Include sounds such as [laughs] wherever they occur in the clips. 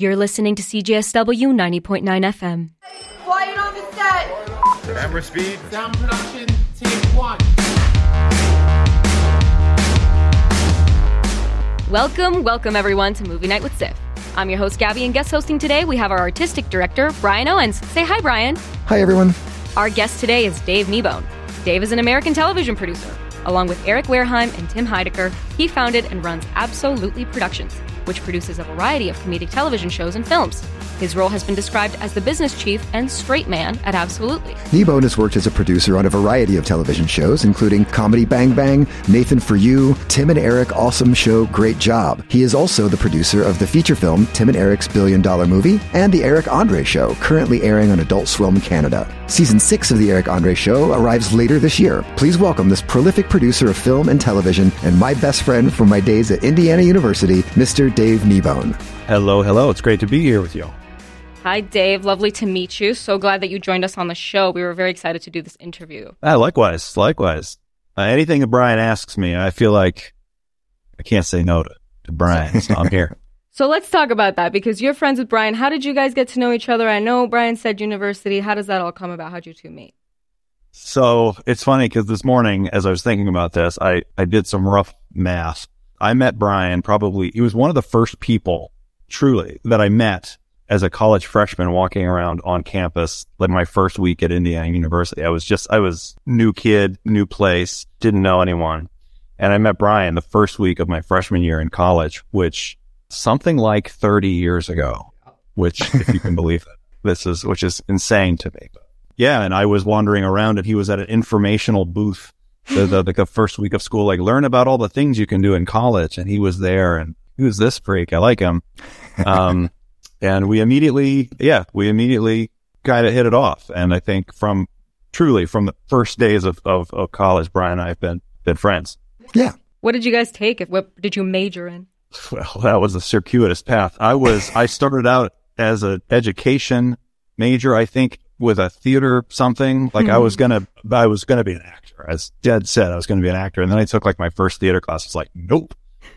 You're listening to CJSW 90.9 FM. Quiet on the set. Camera speed. Sound production, take one. Welcome, welcome everyone to Movie Night with CIFF. I'm your host Gabby, and guest hosting today we have our artistic director Brian Owens. Say hi, Brian. Hi, everyone. Our guest today is Dave Kneebone. Dave is an American television producer. Along with Eric Wareheim and Tim Heidecker, he founded and runs Absolutely Productions, which produces a variety of comedic television shows and films. His role has been described as the business chief and straight man at Absolutely. Kneebone has worked as a producer on a variety of television shows, including Comedy Bang Bang, Nathan for You, Tim and Eric Awesome Show Great Job. He is also the producer of the feature film Tim and Eric's Billion Dollar Movie and The Eric Andre Show, currently airing on Adult Swim Canada. Season 6 of The Eric Andre Show arrives later this year. Please welcome this prolific producer of film and television and my best friend from my days at Indiana University, Mr. Dave Kneebone. Hello, hello. It's great to be here with you. Hi, Dave. Lovely to meet you. So glad that you joined us on the show. We were very excited to do this interview. Ah, likewise, likewise. Uh, anything that Brian asks me, I feel like I can't say no to, to Brian, so I'm here. [laughs] So let's talk about that because you're friends with Brian. How did you guys get to know each other? I know Brian said university. How does that all come about? How'd you two meet? So it's funny because this morning, as I was thinking about this, I, I did some rough math. I met Brian probably, he was one of the first people truly that I met as a college freshman walking around on campus, like my first week at Indiana University. I was just, I was new kid, new place, didn't know anyone. And I met Brian the first week of my freshman year in college, which something like 30 years ago, which if you can [laughs] believe it, this is, which is insane to me. Yeah. And I was wandering around and he was at an informational booth the, the, the first week of school, like learn about all the things you can do in college. And he was there and who's this freak? I like him. Um, [laughs] and we immediately, yeah, we immediately kind of hit it off. And I think from truly from the first days of, of, of college, Brian and I have been, been friends. Yeah. What did you guys take? What did you major in? Well, that was a circuitous path. I was, I started out as an education major, I think with a theater something. Like I was gonna, I was gonna be an actor. As Dad said, I was gonna be an actor. And then I took like my first theater class. It's like, nope,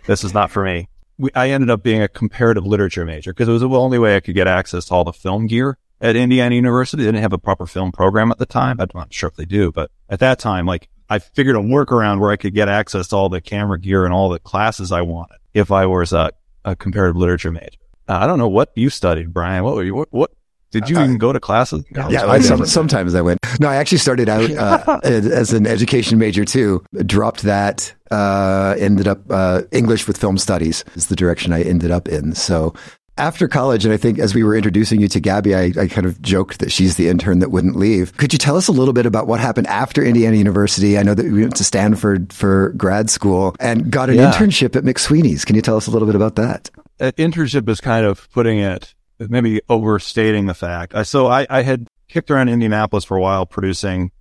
this is not for me. We, I ended up being a comparative literature major because it was the only way I could get access to all the film gear at Indiana University. They didn't have a proper film program at the time. I'm not sure if they do, but at that time, like I figured a workaround where I could get access to all the camera gear and all the classes I wanted if I was a, a comparative literature major. Uh, I don't know what you studied, Brian. What were you, what, what did you even go to classes? Yeah, I, some, sometimes I went. No, I actually started out [laughs] uh, as an education major too. Dropped that. Uh, ended up uh, English with film studies is the direction I ended up in. So after college, and I think as we were introducing you to Gabby, I, I, kind of joked that she's the intern that wouldn't leave. Could you tell us a little bit about what happened after Indiana University? I know that we went to Stanford for grad school and got an Yeah. internship at McSweeney's. Can you tell us a little bit about that? uh, internship is kind of putting it, maybe overstating the fact. I, so I, I had kicked around Indianapolis for a while producing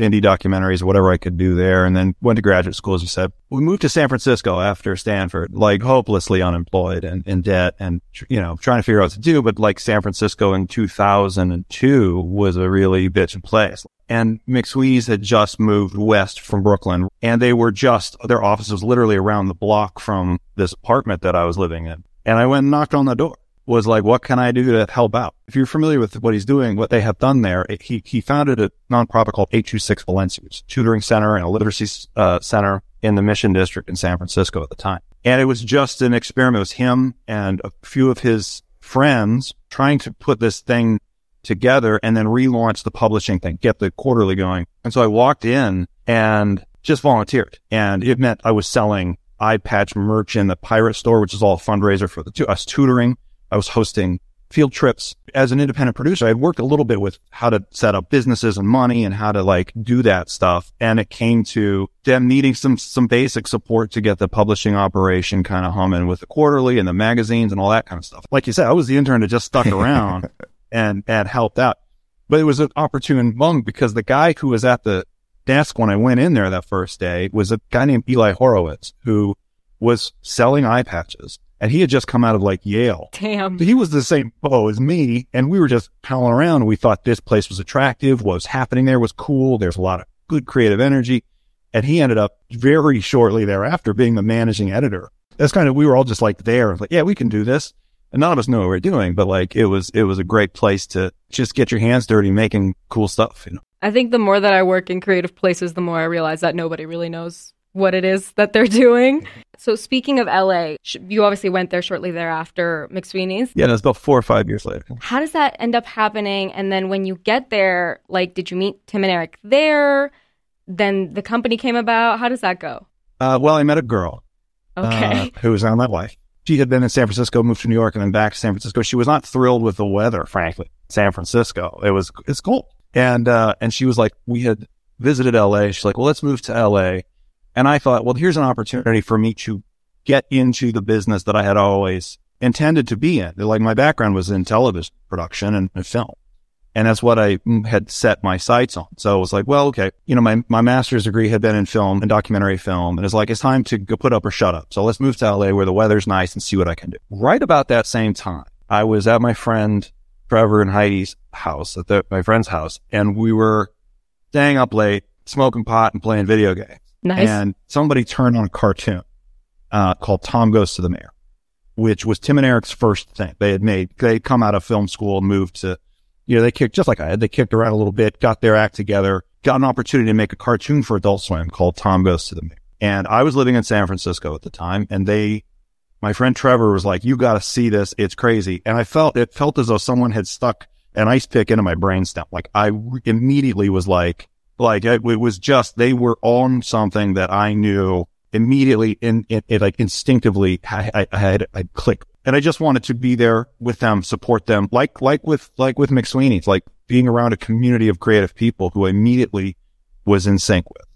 indie documentaries whatever I could do there. And then went to graduate school, as you said. We moved to San Francisco after Stanford, like hopelessly unemployed and in debt and, you know, trying to figure out what to do. But like San Francisco in 2002 was a really bitchin' place. And McSweeney's had just moved west from Brooklyn and they were just, their office was literally around the block from this apartment that I was living in. And I went and knocked on the door. Was like, what can I do to help out? If you're familiar with what he's doing, what they have done there, it- he he founded a nonprofit called 826 Valencia, which is a tutoring center and a literacy uh, center in the Mission District in San Francisco at the time. And it was just an experiment. It was him and a few of his friends trying to put this thing together and then relaunch the publishing thing, get the quarterly going. And so I walked in and just volunteered. And it meant I was selling eye patch merch in the pirate store, which is all a fundraiser for the us tutoring. I was hosting field trips as an independent producer. I had worked a little bit with how to set up businesses and money and how to like do that stuff. And it came to them needing some, some basic support to get the publishing operation kind of humming with the quarterly and the magazines and all that kind of stuff. Like you said, I was the intern that just stuck [laughs] around and, and helped out. But it was an opportune moment because the guy who was at the desk when I went in there that first day was a guy named Eli Horowitz who was selling eye patches and he had just come out of like Yale. Damn. He was the same bow as me, and we were just palling around. We thought this place was attractive, what was happening there was cool. There's a lot of good creative energy. And he ended up very shortly thereafter being the managing editor. That's kind of, we were all just like there, like, yeah, we can do this. And none of us knew what we were doing, but like it was, it was a great place to just get your hands dirty making cool stuff, you know? I think the more that I work in creative places, the more I realize that nobody really knows what it is that they're doing. So speaking of LA, you obviously went there shortly thereafter, McSweeney's. Yeah, it was about four or five years later. How does that end up happening? And then when you get there, like, did you meet Tim and Eric there? Then the company came about. How does that go? Uh, well, I met a girl Okay. uh, [laughs] who was now my wife. She had been in San Francisco, moved to New York, and then back to San Francisco. She was not thrilled with the weather, frankly. San Francisco, it was it's cold, and uh, and she was like, we had visited L.A. She's like, well, let's move to L.A. And I thought, well, here's an opportunity for me to get into the business that I had always intended to be in. Like my background was in television production and, film. And that's what I mm, had set my sights on. So it was like, well, okay, you know, my, my master's degree had been in film and documentary film. And it's like, it's time to go put up or shut up. So let's move to LA where the weather's nice and see what I can do. Right about that same time, I was at my friend Trevor and Heidi's house, at the, my friend's house, and we were staying up late, smoking pot and playing video games. Nice. And somebody turned on a cartoon, uh, called Tom Goes to the Mayor, which was Tim and Eric's first thing they had made. They'd come out of film school and moved to, you know, they kicked, just like I had, they kicked around a little bit, got their act together, got an opportunity to make a cartoon for Adult Swim called Tom Goes to the Mayor. And I was living in San Francisco at the time and they, my friend Trevor was like, you got to see this. It's crazy. And I felt, it felt as though someone had stuck an ice pick into my brainstem. Like I re- immediately was like, like it, it was just, they were on something that I knew immediately in, in it, like instinctively I, I, I had, I clicked and I just wanted to be there with them, support them, like, like with, like with McSweeney's, like being around a community of creative people who I immediately was in sync with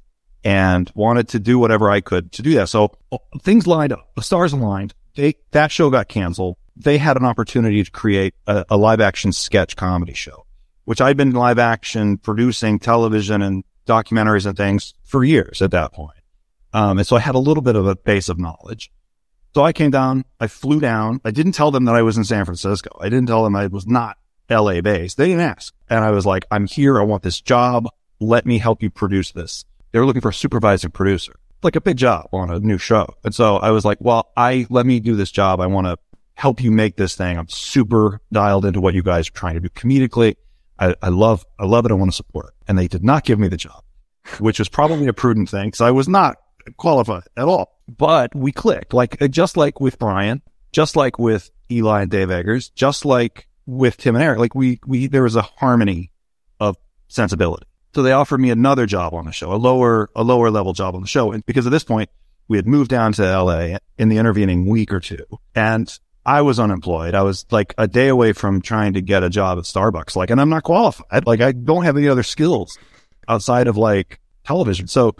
and wanted to do whatever I could to do that. So uh, things lined up, the stars aligned. They, that show got canceled. They had an opportunity to create a, a live action sketch comedy show, which I'd been live action producing television and documentaries and things for years at that point. Um, and so I had a little bit of a base of knowledge. So I came down, I flew down. I didn't tell them that I was in San Francisco. I didn't tell them I was not LA based. They didn't ask. And I was like, I'm here. I want this job. Let me help you produce this. They were looking for a supervising producer, like a big job on a new show. And so I was like, well, I, let me do this job. I want to help you make this thing. I'm super dialed into what you guys are trying to do comedically. I, I love, I love it. I want to support it. And they did not give me the job, which was probably a prudent thing because I was not qualified at all. But we clicked, like uh, just like with Brian, just like with Eli and Dave Eggers, just like with Tim and Eric. Like we, we there was a harmony of sensibility. So they offered me another job on the show, a lower, a lower level job on the show. And because at this point we had moved down to LA in the intervening week or two and I was unemployed. I was like a day away from trying to get a job at Starbucks. Like, and I'm not qualified. Like I don't have any other skills outside of like television. So,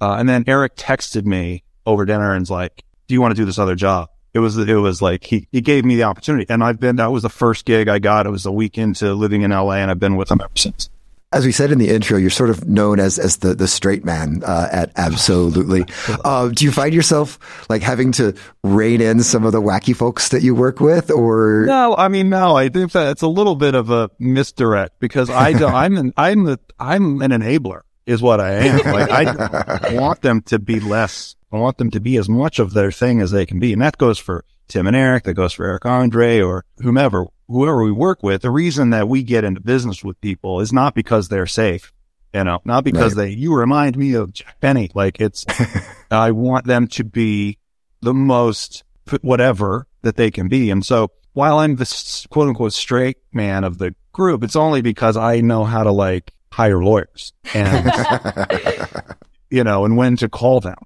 uh, and then Eric texted me over dinner and's like, do you want to do this other job? It was, it was like, he, he gave me the opportunity and I've been, that was the first gig I got. It was a week into living in LA and I've been with him ever since. As we said in the intro, you're sort of known as as the the straight man uh, at Absolutely. [laughs] Uh, do you find yourself like having to rein in some of the wacky folks that you work with, or No, I mean, no, I think that it's a little bit of a misdirect because I don't, [laughs] I'm an, I'm the, I'm an enabler is what I am. Like I [laughs] want them to be less. I want them to be as much of their thing as they can be. And that goes for Tim and Eric. That goes for Eric Andre or whomever, whoever we work with. The reason that we get into business with people is not because they're safe. You know, not because Right. they, you remind me of Jack Benny. Like it's, [laughs] I want them to be the most whatever that they can be. And so while I'm the quote unquote straight man of the group, it's only because I know how to like hire lawyers and, [laughs] you know, and when to call them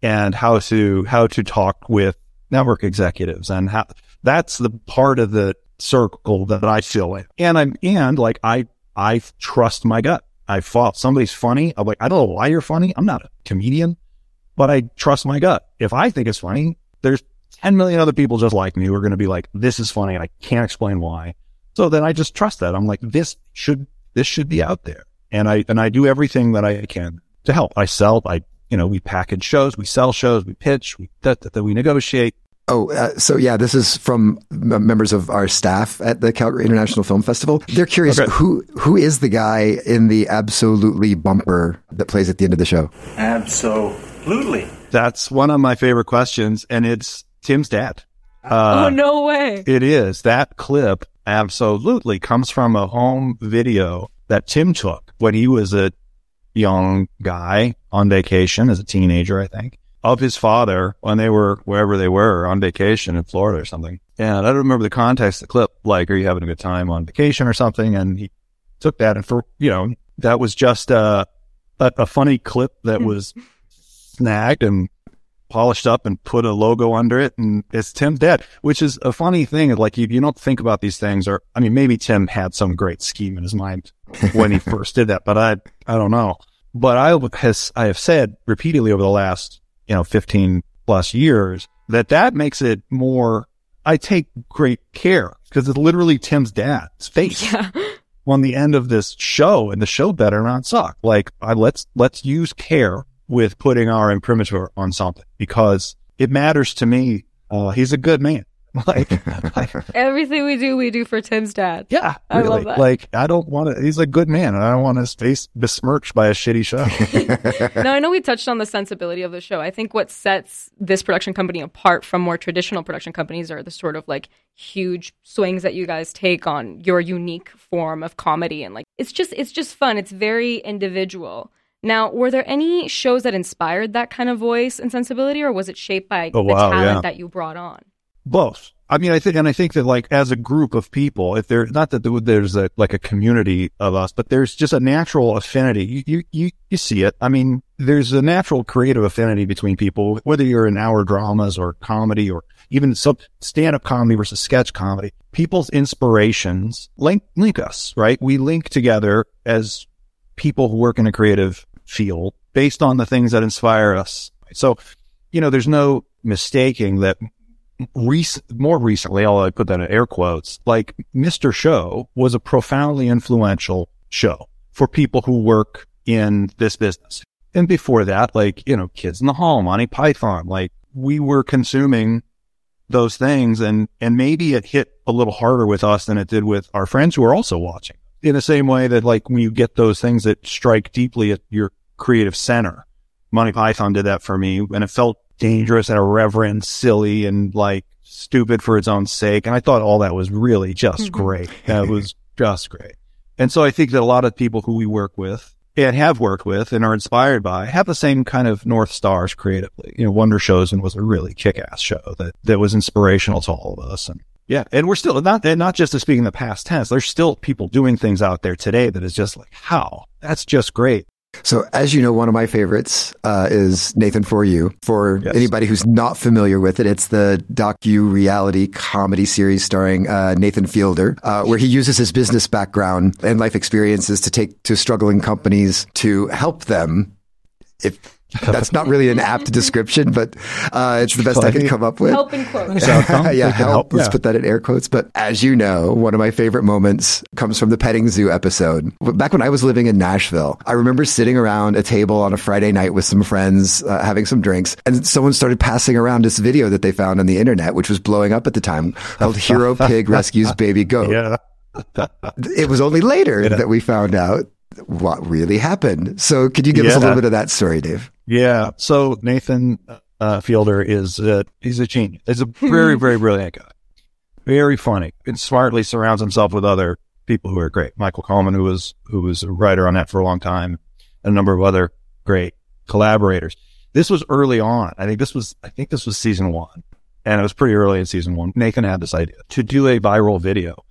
and how to, how to talk with network executives and how that's the part of the circle that I feel in. And I'm, and like I, I trust my gut. I thought somebody's funny. I'm like, I don't know why you're funny. I'm not a comedian, but I trust my gut. If I think it's funny, there's 10 million other people just like me who are going to be like, this is funny and I can't explain why. So then I just trust that. I'm like, this should, this should be out there. And I, and I do everything that I can to help. I sell, I, you know, we package shows, we sell shows, we pitch, we, that, that, that we negotiate. Oh, uh, so yeah, this is from m- members of our staff at the Calgary International Film Festival. They're curious Okay. who who is the guy in the absolutely bumper that plays at the end of the show. Absolutely. That's one of my favorite questions. And it's Tim's dad. Uh, oh no way! It is. That clip absolutely comes from a home video that Tim took when he was a young guy on vacation as a teenager, I think, of his father when they were wherever they were on vacation in Florida or something. And I don't remember the context of the clip, like, are you having a good time on vacation or something? And he took that and for, you know, that was just a, a, a funny clip that hmm. was snagged and polished up and put a logo under it. And it's Tim's dad, which is a funny thing. Like you, you don't think about these things or, I mean, maybe Tim had some great scheme in his mind when he [laughs] first did that, but I, I don't know. But I has, I have said repeatedly over the last, you know, 15 plus years that that makes it more, I take great care because it's literally Tim's dad's face. [laughs] Yeah. On the end of this show, and the show better not suck. Like, I, let's let's use care with putting our imprimatur on something because it matters to me. Uh, he's a good man. [laughs] Like, [laughs] like, Everything we do, we do for Tim's dad. yeah, I really. love that. Like, I don't want to, he's a good man and I don't want his face besmirched by a shitty show. [laughs] now I know we touched on the sensibility of the show. I think what sets this production company apart from more traditional production companies are the sort of like huge swings that you guys take on your unique form of comedy and like it's just it's just fun. It's very individual. Now, were there any shows that inspired that kind of voice and sensibility, or was it shaped by Oh, the wow, talent yeah. that you brought on? Both. I mean, I think, and I think that like as a group of people, if there, not that there's a, like a community of us, but there's just a natural affinity. You, you, you, you see it. I mean, there's a natural creative affinity between people, whether you're in hour dramas or comedy or even some stand up comedy versus sketch comedy. People's inspirations link, link us, right? We link together as people who work in a creative field based on the things that inspire us. So, you know, there's no mistaking that rec- more recently, although I put that in air quotes, like Mr. Show was a profoundly influential show for people who work in this business. And before that, like, you know, Kids in the Hall, Monty Python, like we were consuming those things and, and maybe it hit a little harder with us than it did with our friends who are also watching in the same way that like when you get those things that strike deeply at your creative center. Monty Python did that for me and it felt dangerous and irreverent, silly and like stupid for its own sake. And I thought all that was really just mm-hmm. great. That was [laughs] just great. And so I think that a lot of people who we work with and have worked with and are inspired by have the same kind of North Stars creatively. You know, Wonder Showzen was a really kick-ass show that, that was inspirational to all of us. And yeah, and we're still not, and not just to speak in the past tense, there's still people doing things out there today that is just like, how? That's just great. So, as you know, one of my favorites uh, is Nathan for You. For Yes. anybody who's not familiar with it, it's the docu reality comedy series starring uh, Nathan Fielder, uh, where he uses his business background and life experiences to take to struggling companies to help them. If that's not really an apt description, but uh, it's the best I could come up with. Help in quotes. outcome. [laughs] yeah, We can help. Let's yeah. put that in air quotes. But as you know, one of my favorite moments comes from the petting zoo episode. Back when I was living in Nashville, I remember sitting around a table on a Friday night with some friends, uh, having some drinks, and someone started passing around this video that they found on the internet, which was blowing up at the time, called "Hero Pig Rescues [laughs] Baby Goat." Yeah. It was only later that we found out what really happened. So, could you give us a little bit of that story, Dave? Yeah. So Nathan uh, Fielder is uh, he's a genius. He's a very very brilliant guy. Very funny and smartly surrounds himself with other people who are great. Michael Coleman, who was who was a writer on that for a long time, and a number of other great collaborators. This was early on. I think this was I think this was season one, and it was pretty early in season one. Nathan had this idea to do a viral video,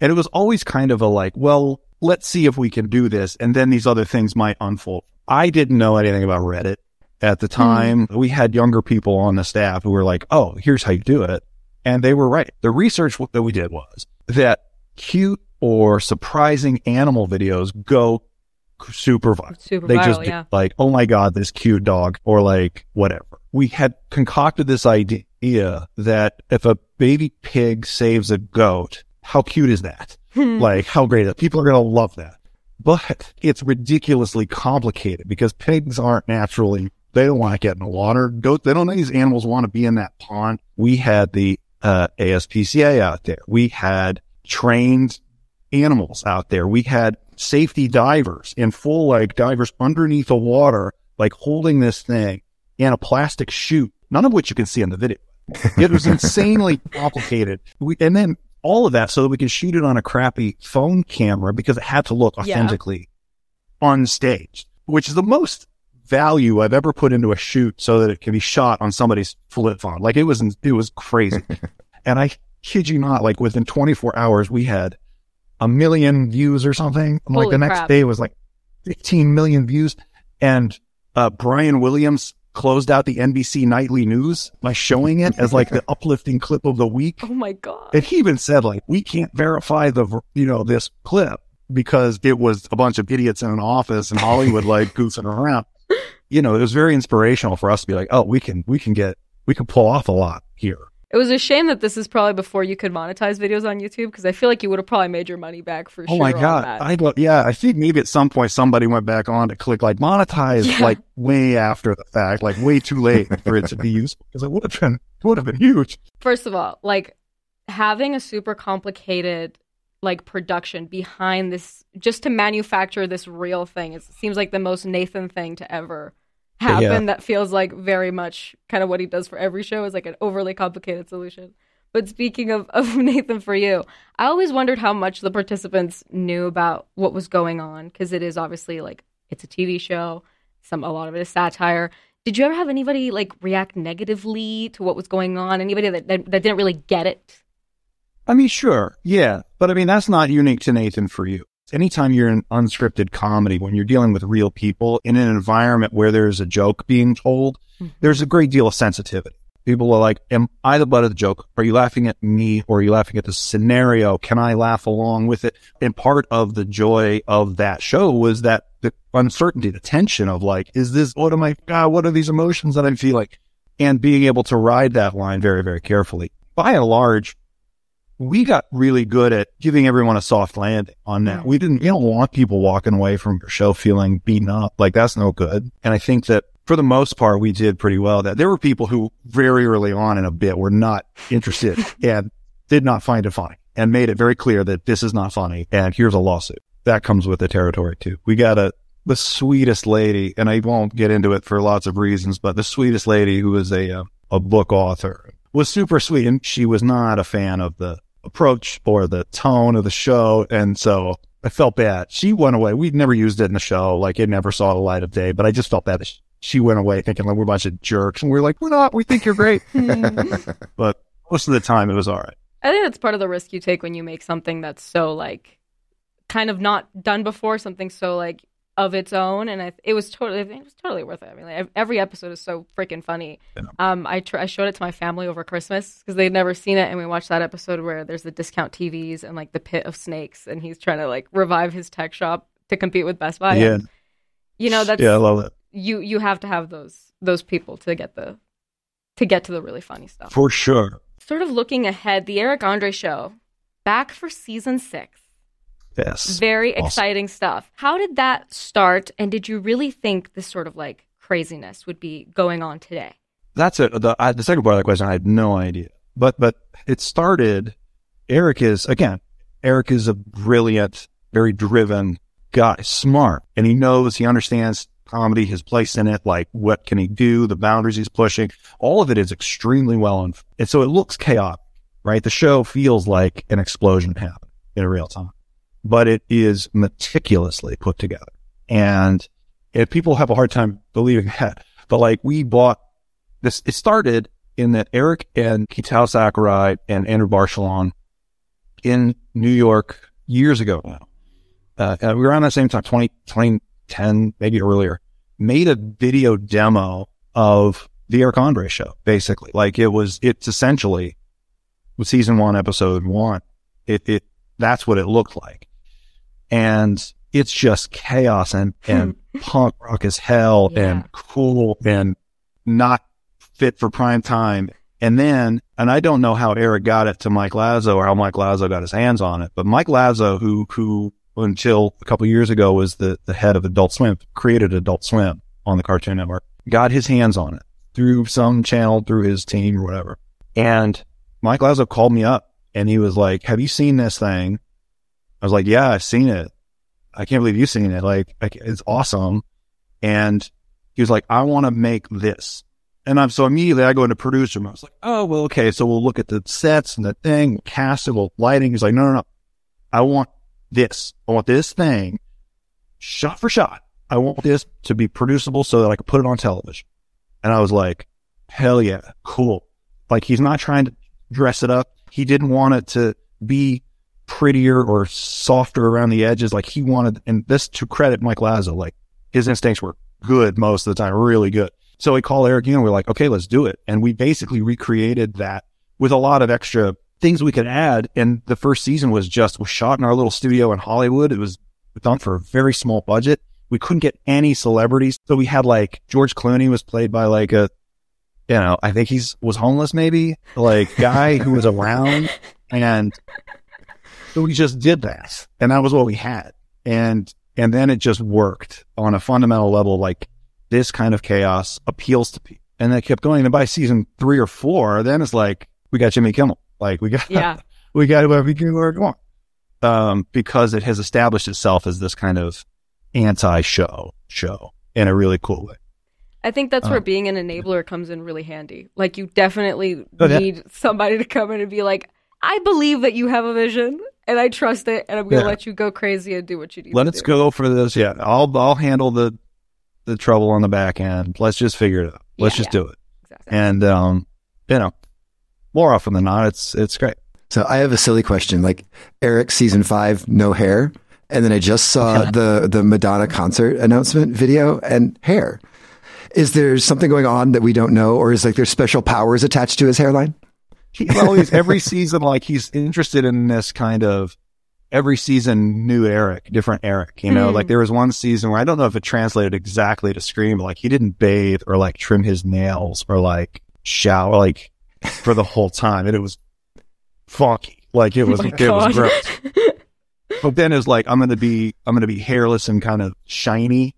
and it was always kind of a like, well, let's see if we can do this, and then these other things might unfold. I didn't know anything about Reddit at the hmm. time. We had younger people on the staff who were like, oh, here's how you do it. And they were right. The research that we did was that cute or surprising animal videos go super viral. Super they viral, just yeah. like, oh my God, this cute dog or like whatever. We had concocted this idea that if a baby pig saves a goat, how cute is that? Like how great is that? People are going to love that. But it's ridiculously complicated because pigs aren't naturally, they don't want to get in the water. Goat, they don't, these animals want to be in that pond. We had the, uh, ASPCA out there. We had trained animals out there. We had safety divers in full like divers underneath the water, like holding this thing in a plastic chute, none of which you can see in the video. It was [laughs] insanely complicated. We, and then all of that so that we could shoot it on a crappy phone camera because it had to look Yeah. on stage, which is the most value I've ever put into a shoot so that it can be shot on somebody's flip phone. Like it was, it was crazy. [laughs] and I kid you not, like within 24 hours, we had a million views or something. And, like Holy the next crap. day was like 15 million views. And, uh, Brian Williams closed out the NBC nightly news by showing it as like the [laughs] uplifting clip of the week. Oh my god. And he even said like, we can't verify the, you know, this clip because it was a bunch of idiots in an office in Hollywood, like [laughs] goofing around. You know, it was very inspirational for us to be like, oh, we can, we can get, we can pull off a lot here. It was a shame that this is probably before you could monetize videos on YouTube because I feel like you would have probably made your money back for Oh sure. Oh my God. I yeah, I think maybe at some point somebody went back on to click like monetize Yeah. like way after the fact, like way too late for it to be useful because it would have been, it would have been huge. First of all, like having a super complicated like production behind this just to manufacture this real thing it seems like the most Nathan thing to ever happen Yeah. that feels like very much kind of what he does for every show is like an overly complicated solution. But speaking of, of [laughs] Nathan for you, I always wondered how much the participants knew about what was going on because it is obviously like it's a TV show. Some a lot of it is satire. Did you ever have anybody like react negatively to what was going on? Anybody that that, that didn't really get it? I mean, sure. Yeah. But I mean, that's not unique to Nathan for you. Anytime you're in unscripted comedy, when you're dealing with real people in an environment where there's a joke being told, mm-hmm. there's a great deal of sensitivity. People are like, am I the butt of the joke? Are you laughing at me or are you laughing at the scenario? Can I laugh along with it? And part of the joy of that show was that the uncertainty, the tension of like, is this, what am I, God, what are these emotions that I'm feeling? And being able to ride that line very, very carefully. By and large, we got really good at giving everyone a soft landing on that. We didn't, you don't want people walking away from your show feeling beaten up. Like that's no good. And I think that for the most part, we did pretty well that there were people who very early on in a bit were not interested [laughs] and did not find it funny and made it very clear that this is not funny. And here's a lawsuit that comes with the territory too. We got a, the sweetest lady, and I won't get into it for lots of reasons, but the sweetest lady who is a, uh, a book author was super sweet and she was not a fan of the approach or the tone of the show. And so I felt bad. She went away. We'd never used it in the show. Like it never saw the light of day, but I just felt bad that she went away thinking like we're a bunch of jerks and we're like, we're not, we think you're great. [laughs] [laughs] but most of the time it was all right. I think that's part of the risk you take when you make something that's so like kind of not done before, something so like of its own, and I, it was totally, it was totally worth it. I mean, like, every episode is so freaking funny. Um, I tr- I showed it to my family over Christmas because they'd never seen it, and we watched that episode where there's the discount TVs and like the pit of snakes, and he's trying to like revive his tech shop to compete with Best Buy. yeah. And, you know that's yeah, I love it. you you have to have those those people to get the to get to the really funny stuff For sure. sort of looking ahead, the Eric Andre show, back for season six. Yes. Very Awesome. exciting stuff. How did that start? And did you really think this sort of like craziness would be going on today? That's it. The, I, the second part of that question, I had no idea. But, but it started, Eric is, again, Eric is a brilliant, very driven guy, smart, and he knows, he understands comedy, his place in it, like what can he do, the boundaries he's pushing. All of it is extremely well. And, and so it looks chaotic, right? The show feels like an explosion happened in real time, but it is meticulously put together. And if people have a hard time believing [laughs] that, but like we bought this, it started in that Eric and Kitao Sakurai and Andrew Barchilon in New York years ago now. Uh, we were around the same time, 20, 2010, maybe earlier, made a video demo of the Eric Andre show, basically. Like it was, it's essentially season one, episode one. It, it, that's what it looked like. And it's just chaos and, and [laughs] punk rock as hell Yeah. and cool and not fit for prime time. And then, and I don't know how Eric got it to Mike Lazzo or how Mike Lazzo got his hands on it, but Mike Lazzo, who, who until a couple years ago was the, the head of Adult Swim, created Adult Swim on the Cartoon Network, got his hands on it through some channel, through his team or whatever. And Mike Lazzo called me up and he was like, have you seen this thing? I was like, yeah, I've seen it. I can't believe you've seen it. Like, it's awesome. And he was like, I want to make this. And I'm so immediately I go into producer mode. I was like, oh, well, okay. So we'll look at the sets and the thing, cast it, lighting. He's like, no, no, no. I want this. I want this thing shot for shot. I want this to be producible so that I can put it on television. And I was like, hell yeah, cool. Like he's not trying to dress it up. He didn't want it to be prettier or softer around the edges. Like he wanted, and this to credit Mike Lazzo, like his instincts were good most of the time, really good. So we call Eric Young. We're like, okay, let's do it. And we basically recreated that with a lot of extra things we could add. And the first season was just was shot in our little studio in Hollywood. It was done for a very small budget. We couldn't get any celebrities. So we had like George Clooney was played by like a, you know, I think he's was homeless maybe, like guy who was around [laughs] and so we just did that. And that was what we had. And, and then it just worked on a fundamental level. Like this kind of chaos appeals to people. And that kept going. And by season three or four, then it's like, we got Jimmy Kimmel. Like we got, Yeah. [laughs] we got whoever we can whoever we want. Um, because it has established itself as this kind of anti-show show in a really cool way. I think that's where being an enabler comes in really handy. Like you definitely Oh, yeah. need somebody to come in and be like, I believe that you have a vision and I trust it and I'm gonna Yeah. let you go crazy and do what you need Let us go for this. Yeah. I'll, I'll handle the, the trouble on the back end. Let's just figure it out. Let's Yeah, just yeah. do it. Exactly. And, um, you know, more often than not, it's, it's great. So I have a silly question. Like Eric season five, no hair. And then I just saw [laughs] the, the Madonna concert announcement video and hair. Is there something going on that we don't know? Or is like there special powers attached to his hairline? He's every season, like he's interested in this kind of every season, new Eric, different Eric, you know, Hmm. like there was one season where I don't know if it translated exactly to scream, but like he didn't bathe or like trim his nails or like shower, like for the whole time. And it was funky. Like it was, Oh it was gross. But then it was like, I'm going to be, I'm going to be hairless and kind of shiny.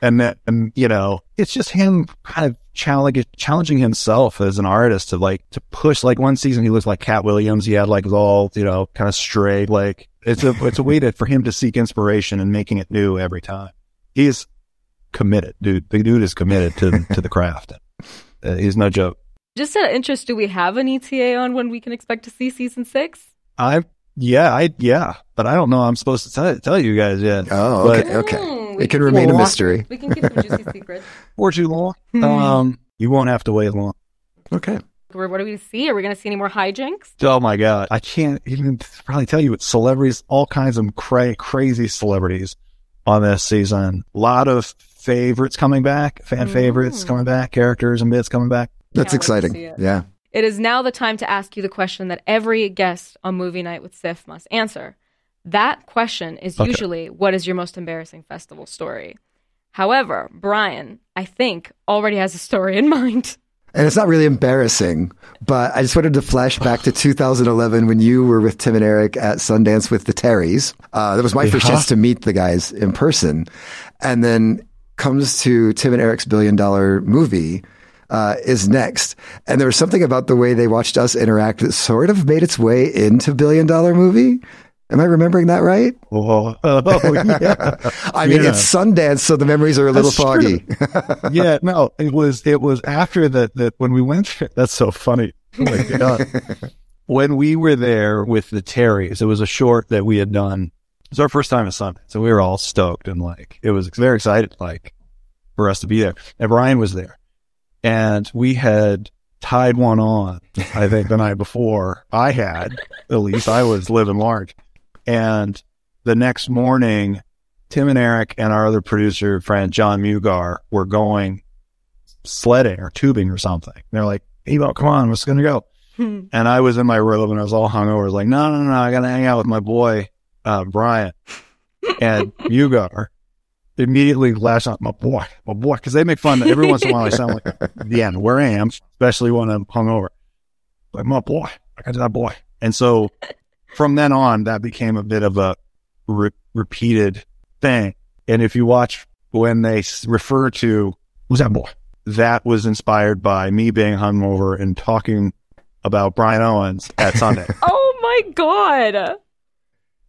And that, and you know, it's just him kind of challenging, challenging himself as an artist to like, to push, like one season he looked like Katt Williams. He had like all, you know, kind of straight, like it's a, it's a way to, for him to seek inspiration and making it new every time. He's committed, dude. The dude is committed to, to the craft. Uh, he's no joke. Just out of interest, do we have an ETA on when we can expect to see season six? I, yeah, I, yeah, but I don't know. I'm supposed to tell, tell you guys yet. Oh, But- okay. Okay. Hmm, we It can keep- remain a Well, mystery. We can keep some juicy [laughs] secrets. or too long. Hmm. Um, you won't have to wait long. Okay. What what do we see? Are we going to see any more hijinks? Oh my god, I can't even probably tell you. It's celebrities, all kinds of cra- crazy celebrities on this season. A lot of favorites coming back, fan Mm. favorites coming back, characters and bits coming back. That's Can't wait to see exciting. it. Yeah. It is now the time to ask you the question that every guest on Movie Night with CIFF must answer. That question is Okay. usually what is your most embarrassing festival story? However, Brian, I think, already has a story in [laughs] mind. And it's not really embarrassing, but I just wanted to flash back to 2011 when you were with Tim and Eric at Sundance with the Terrys. Uh, that was my first Yeah. chance to meet the guys in person. And then comes to Tim and Eric's billion dollar movie. Uh, is next. And there was something about the way they watched us interact that sort of made its way into billion dollar movie. Am I remembering that right? Oh, [laughs] oh, yeah. I mean, Yeah. it's Sundance, so the memories are a little That's foggy. [laughs] yeah, no, it was it was after that that when we went. [laughs] That's so funny. Oh when we were there with the Terrys, it was a short that we had done. It was our first time at Sundance, so we were all stoked and like it was very excited, like for us to be there. And Brian was there, and we had tied one on. I think the night before, I had at least I was living large, and the next morning. Tim and Eric and our other producer friend John Mugar were going sledding or tubing or something. They're like, Evo, come on, what's gonna go? and I was in my room and I was all hungover. I was like, no, no, no, I gotta hang out with my boy, uh, Brian and [laughs] Mugar. Immediately latched on my boy, my boy, because they make fun. Of every once in a while, I sound like [laughs] the end where I am, especially when I'm hungover. Like my boy, I got to that boy, and so from then on, that became a bit of a re- repeated thing. And if you watch when they refer to who's that boy, that was inspired by me being hungover and talking about Brian Owens at [laughs] Sunday. oh my God.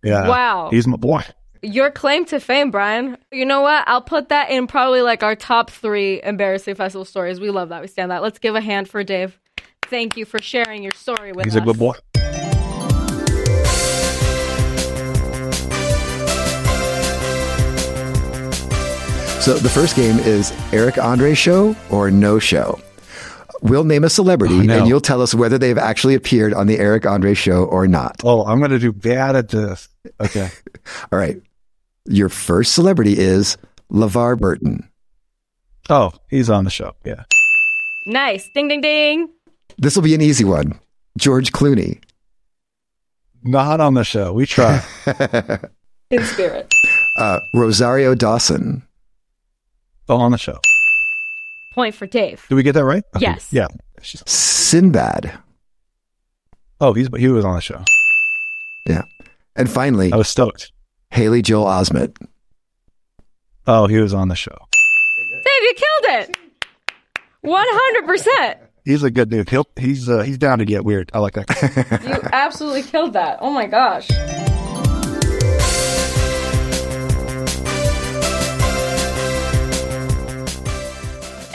Yeah, Wow. he's my boy. Your claim to fame, Brian. You know what? I'll put that in probably like our top three embarrassing festival stories. We love that. We stand that. Let's give a hand for Dave. Thank you for sharing your story with He's us. a good boy. So the first game is Eric Andre show or no show. We'll name a celebrity Oh, no. and you'll tell us whether they've actually appeared on the Eric Andre show or not. Oh, I'm going to do bad at this. Okay. [laughs] All right. Your first celebrity is LeVar Burton. Oh, he's on the show. Yeah. Nice. Ding, ding, ding. This will be an easy one. George Clooney. Not on the show. We try. [laughs] In spirit. Uh, Rosario Dawson. Oh, on the show. Point for Dave. Did we get that right? Okay. Yes. Yeah. Sinbad. Oh, he's he was on the show. Yeah. And finally, I was stoked. Haley Joel Osment. Oh, he was on the show. Dave, you killed it. 100%. He's a good dude. He'll, he's uh, he's down to get weird. I like that. You absolutely killed that. Oh my gosh.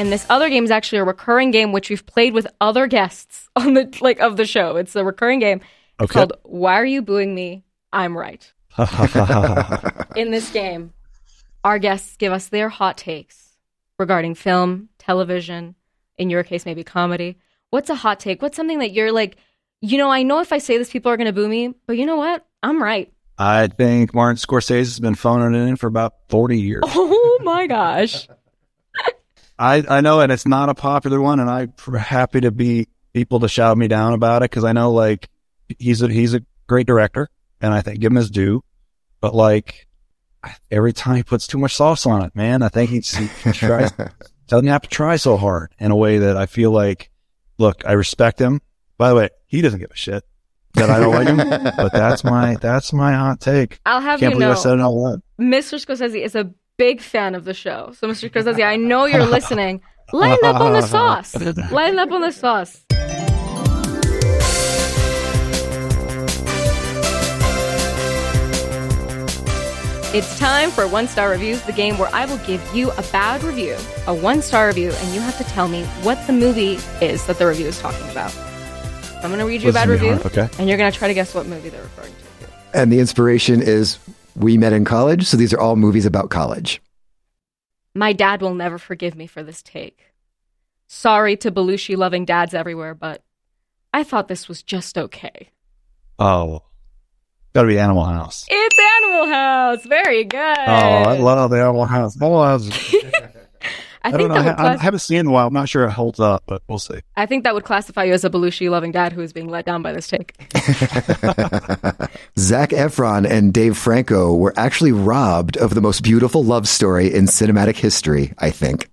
And this other game is actually a recurring game which we've played with other guests [laughs] on the like of the show. It's a recurring game. It's Okay. called Why Are You Booing Me? I'm Right. [laughs] In this game, our guests give us their hot takes regarding film, television, in your case, maybe comedy. What's a hot take? What's something that you're like, you know, I know if I say this, people are going to boo me, but you know what? I'm right. I think Martin Scorsese has been phoning it in for about forty years. [laughs] Oh my gosh. I I know, and it's not a popular one, and I'm happy to be people to shout me down about it because I know like he's a he's a great director, and I think give him his due. But like every time he puts too much sauce on it, man, I think he's, he tries [laughs] doesn't have to try so hard in a way that I feel like. Look, I respect him. By the way, he doesn't give a shit that I don't like him, but that's my that's my hot take. I'll have Can't you believe know, I said it out loud. Mr. Scorsese is a big fan of the show. So, Mr. Scorsese, I know you're [laughs] listening. Line up on the [laughs] sauce. Line up on the sauce. It's time for one star reviews, the game where I will give you a bad review, a one star review, and you have to tell me what the movie is that the review is talking about. I'm going to read you a bad review, hard, okay. and you're going to try to guess what movie they're referring to. And the inspiration is We Met in College. So these are all movies about college. My dad will never forgive me for this take. Sorry to Belushi loving dads everywhere, but I thought this was just okay. Oh, got to be Animal House. It's Animal House. Very good. Oh, I love the Animal House. Animal House. [laughs] I I, think don't know. that I, would I haven't seen it in a while. I'm not sure it holds up, but we'll see. I think that would classify you as a Belushi loving dad who is being let down by this take. [laughs] Zac Efron and Dave Franco were actually robbed of the most beautiful love story in cinematic history, I think.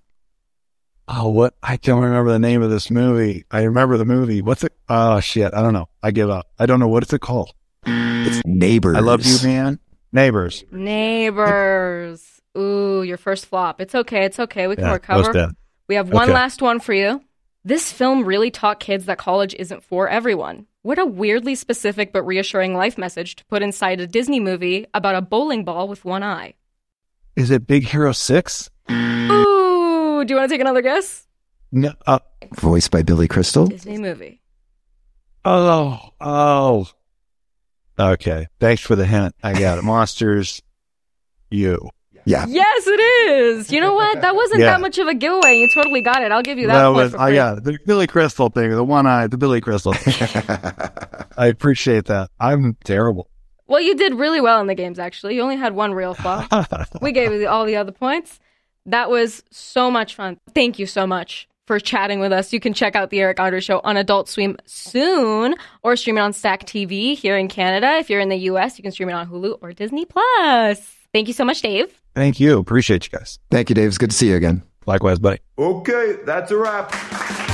Oh, what? I don't remember the name of this movie. I remember the movie. What's it? Oh, shit. I don't know. I give up. I don't know. What is it called? It's Neighbors. I love you, man. Neighbors. Neighbors. Ooh, your first flop. It's okay. It's okay. We can Yeah, recover. We have one Okay. last one for you. This film really taught kids that college isn't for everyone. What a weirdly specific but reassuring life message to put inside a Disney movie about a bowling ball with one eye. Is it Big Hero 6? Ooh, do you want to take another guess? No. Uh, Voiced by Billy Crystal. Disney movie. oh, oh. Okay. Thanks for the hint. I got it. Monsters. You. Yeah. Yes, it is. You know what? That wasn't Yeah. that much of a giveaway. You totally got it. I'll give you that, That point was, for I free. got it. The Billy Crystal thing, the one eye, the Billy Crystal. [laughs] I appreciate that. I'm terrible. Well, you did really well in the games, actually. You only had one real flaw. [laughs] we gave you all the other points. That was so much fun. Thank you so much for chatting with us. You can check out the Eric Andre Show on Adult Swim soon or stream it on Stack TV here in Canada. If you're in the US, you can stream it on Hulu or Disney Plus. Thank you so much, Dave. Thank you. Appreciate you guys. Thank you, Dave. It's good to see you again. Likewise, buddy. Okay, that's a wrap.